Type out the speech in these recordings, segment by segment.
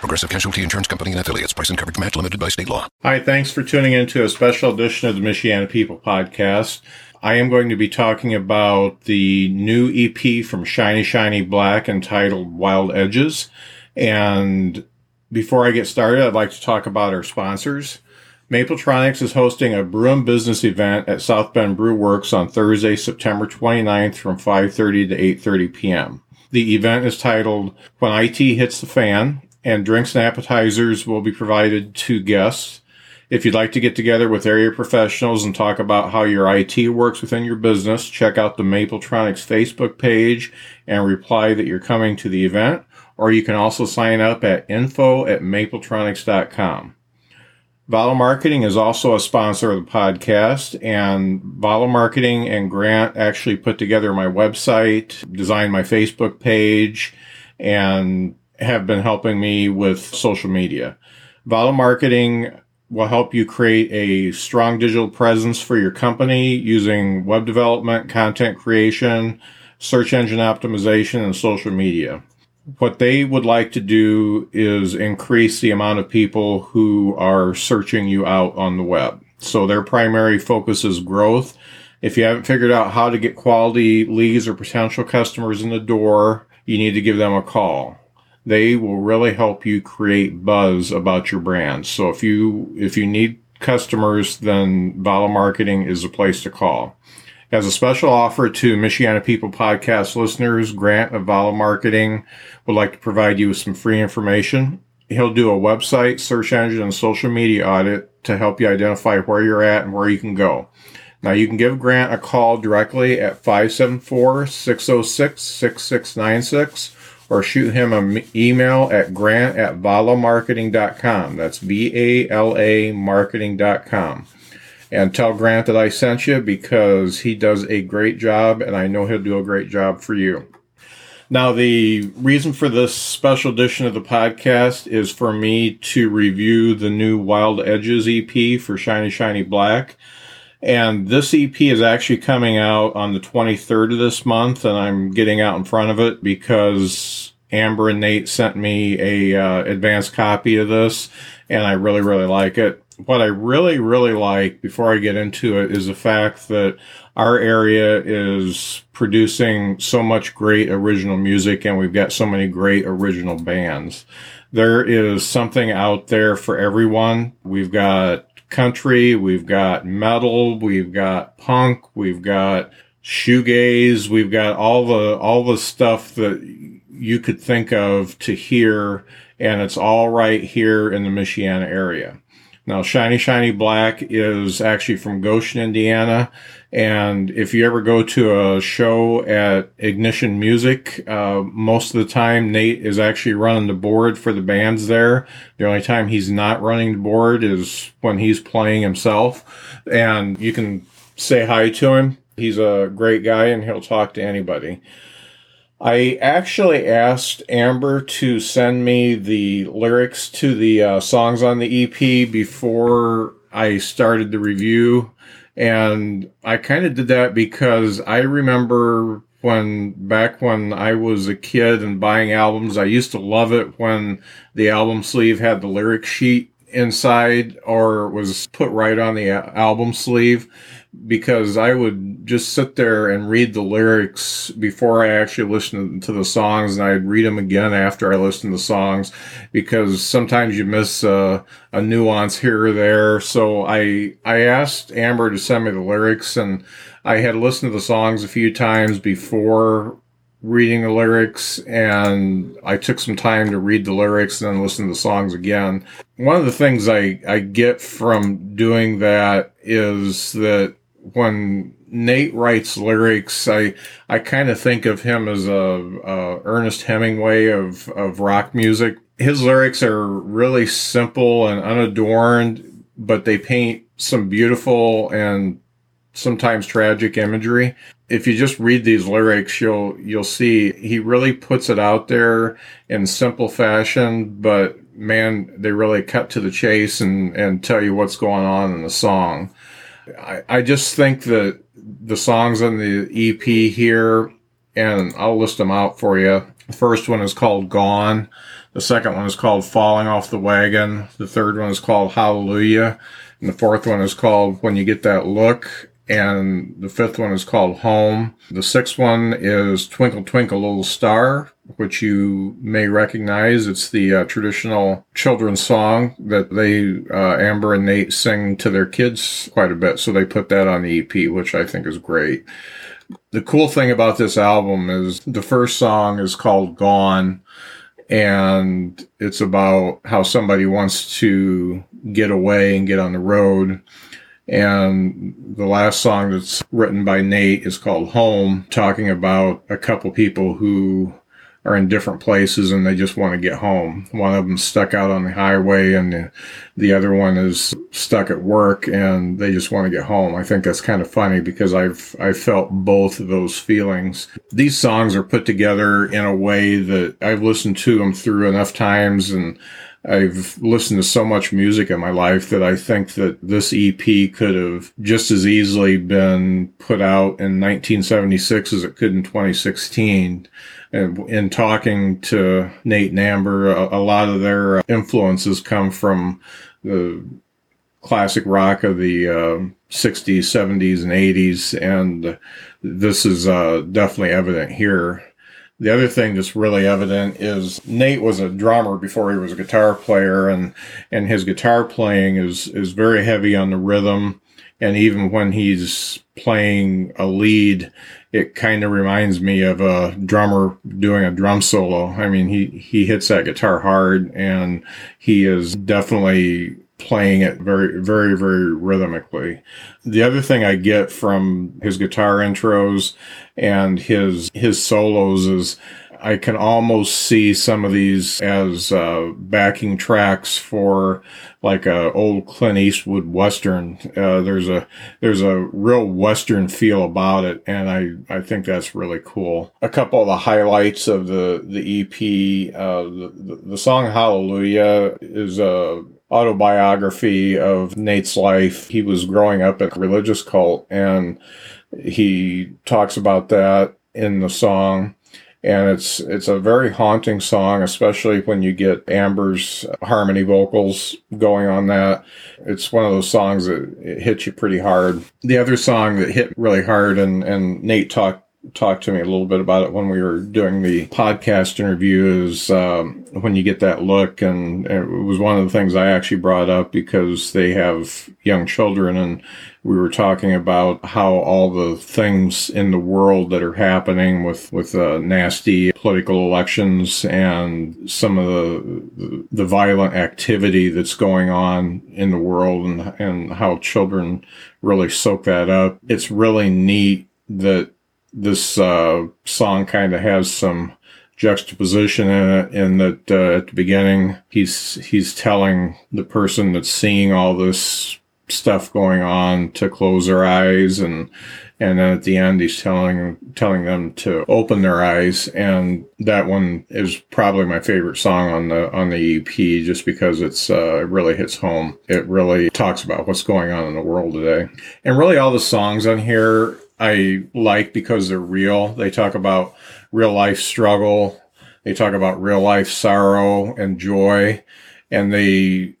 Progressive Casualty Insurance Company and affiliates. Price and coverage match limited by state law. Hi, thanks for tuning in to a special edition of the Michiana People podcast. I am going to be talking about the new EP from Shiny Shiny Black entitled Wild Edges. And before I get started, I'd like to talk about our sponsors. Mapletronics is hosting a and business event at South Bend Brew Works on Thursday, September 29th from 5:30 to 8:30 p.m. The event is titled When IT Hits the Fan, and drinks and appetizers will be provided to guests. If you'd like to get together with area professionals and talk about how your IT works within your business, check out the Mapletronics Facebook page and reply that you're coming to the event. Or you can also sign up at info at mapletronics.com. Vala Marketing is also a sponsor of the podcast, and Vala Marketing and Grant actually put together my website, designed my Facebook page, and have been helping me with social media. Vala Marketing will help you create a strong digital presence for your company using web development, content creation, search engine optimization, and social media what they would like to do is increase the amount of people who are searching you out on the web. So their primary focus is growth. If you haven't figured out how to get quality leads or potential customers in the door, you need to give them a call. They will really help you create buzz about your brand. So if you if you need customers, then Vala Marketing is a place to call. As a special offer to Michiana People podcast listeners, Grant of Vala Marketing would like to provide you with some free information. He'll do a website, search engine, and social media audit to help you identify where you're at and where you can go. Now, you can give Grant a call directly at 574 606 6696 or shoot him an email at grant at valamarketing.com. That's V A L A marketing.com and tell Grant that I sent you because he does a great job and I know he'll do a great job for you. Now, the reason for this special edition of the podcast is for me to review the new Wild Edges EP for Shiny Shiny Black. And this EP is actually coming out on the 23rd of this month, and I'm getting out in front of it because Amber and Nate sent me a uh, advanced copy of this, and I really, really like it what I really, really like before I get into it is the fact that our area is producing so much great original music and we've got so many great original bands. There is something out there for everyone. We've got country, we've got metal, we've got punk, we've got shoegaze, we've got all the, all the stuff that you could think of to hear and it's all right here in the Michiana area. Now, Shiny Shiny Black is actually from Goshen, Indiana. And if you ever go to a show at Ignition Music, uh, most of the time Nate is actually running the board for the bands there. The only time he's not running the board is when he's playing himself. And you can say hi to him. He's a great guy and he'll talk to anybody. I actually asked Amber to send me the lyrics to the uh, songs on the EP before I started the review. And I kind of did that because I remember when back when I was a kid and buying albums, I used to love it when the album sleeve had the lyric sheet inside or was put right on the album sleeve because I would just sit there and read the lyrics before I actually listened to the songs, and I'd read them again after I listened to the songs because sometimes you miss uh, a nuance here or there. So I I asked Amber to send me the lyrics, and I had listened to the songs a few times before reading the lyrics and I took some time to read the lyrics and then listen to the songs again. One of the things I, I get from doing that is that when Nate writes lyrics, I I kind of think of him as a, a, Ernest Hemingway of of rock music. His lyrics are really simple and unadorned, but they paint some beautiful and sometimes tragic imagery. If you just read these lyrics, you'll you'll see he really puts it out there in simple fashion, but man, they really cut to the chase and and tell you what's going on in the song. I, I just think that the songs on the EP here, and I'll list them out for you. The first one is called Gone. The second one is called Falling Off the Wagon. The third one is called Hallelujah. And the fourth one is called When You Get That Look and the fifth one is called Home. The sixth one is Twinkle Twinkle Little Star, which you may recognize. It's the uh, traditional children's song that they, uh, Amber and Nate sing to their kids quite a bit. So they put that on the EP, which I think is great. The cool thing about this album is the first song is called Gone and it's about how somebody wants to get away and get on the road and the last song that's written by Nate is called Home, talking about a couple people who are in different places and they just want to get home. One of them's stuck out on the highway and the, the other one is stuck at work and they just want to get home. I think that's kind of funny because I've, I felt both of those feelings. These songs are put together in a way that I've listened to them through enough times and I've listened to so much music in my life that I think that this EP could have just as easily been put out in 1976 as it could in 2016. And in talking to Nate and Amber, a, a lot of their influences come from the classic rock of the uh, 60s, 70s, and 80s. And this is uh, definitely evident here. The other thing that's really evident is Nate was a drummer before he was a guitar player and, and his guitar playing is, is very heavy on the rhythm. And even when he's playing a lead, it kind of reminds me of a drummer doing a drum solo. I mean, he, he hits that guitar hard and he is definitely playing it very, very, very rhythmically. The other thing I get from his guitar intros and his, his solos is I can almost see some of these as uh, backing tracks for like a old Clint Eastwood western. Uh, there's a there's a real western feel about it, and I I think that's really cool. A couple of the highlights of the the EP, uh, the, the song Hallelujah is a autobiography of Nate's life. He was growing up in a religious cult and he talks about that in the song. And it's it's a very haunting song, especially when you get Amber's harmony vocals going on that. It's one of those songs that it hits you pretty hard. The other song that hit really hard, and, and Nate talked talked to me a little bit about it when we were doing the podcast interviews um, when you get that look and it was one of the things i actually brought up because they have young children and we were talking about how all the things in the world that are happening with with uh, nasty political elections and some of the the violent activity that's going on in the world and and how children really soak that up. It's really neat that this uh, song kind of has some juxtaposition in it in that uh, at the beginning he's he's telling the person that's seeing all this stuff going on to close their eyes and and then at the end he's telling telling them to open their eyes and that one is probably my favorite song on the on the EP just because it's uh, it really hits home. It really talks about what's going on in the world today. And really all the songs on here I like because they're real. They talk about real life struggle. They talk about real life sorrow and joy. And they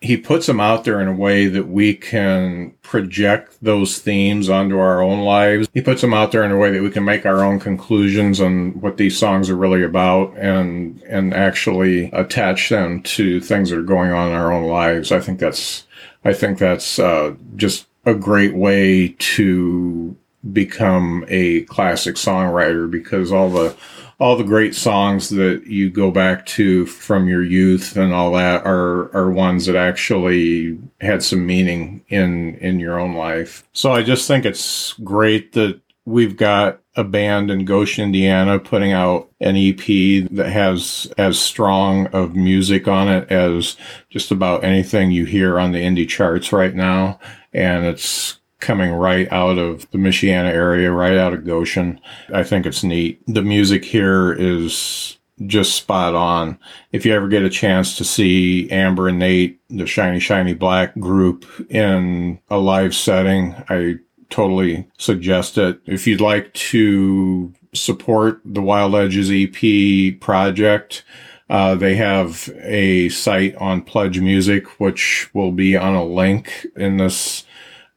he puts them out there in a way that we can project those themes onto our own lives. He puts them out there in a way that we can make our own conclusions on what these songs are really about and and actually attach them to things that are going on in our own lives. I think that's I think that's uh, just a great way to become a classic songwriter because all the all the great songs that you go back to from your youth and all that are are ones that actually had some meaning in in your own life. So I just think it's great that we've got a band in Goshen, Indiana putting out an EP that has as strong of music on it as just about anything you hear on the indie charts right now. And it's coming right out of the Michiana area, right out of Goshen. I think it's neat. The music here is just spot on. If you ever get a chance to see Amber and Nate, the Shiny Shiny Black group in a live setting, I totally suggest it. If you'd like to support the Wild Edges EP project, uh, they have a site on Pledge Music, which will be on a link in this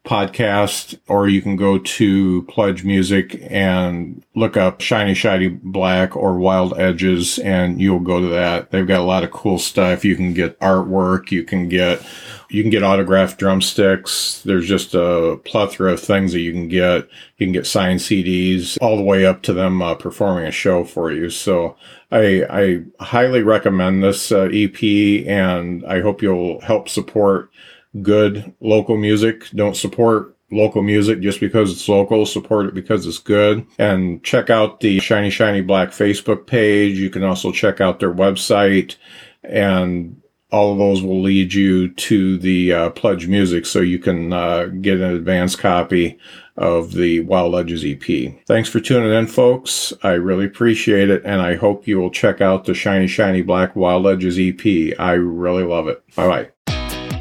podcast, or you can go to Pledge Music and look up Shiny Shiny Black or Wild Edges, and you'll go to that. They've got a lot of cool stuff. You can get artwork, you can get you can get autographed drumsticks. There's just a plethora of things that you can get. You can get signed CDs, all the way up to them uh, performing a show for you. So I, I highly recommend this uh, EP, and I hope you'll help support good local music. Don't support local music just because it's local. Support it because it's good. And check out the Shiny Shiny Black Facebook page. You can also check out their website and all of those will lead you to the uh, pledge music so you can uh, get an advance copy of the Wild Edges EP. Thanks for tuning in, folks. I really appreciate it, and I hope you will check out the Shiny Shiny Black Wild Edges EP. I really love it. Bye bye.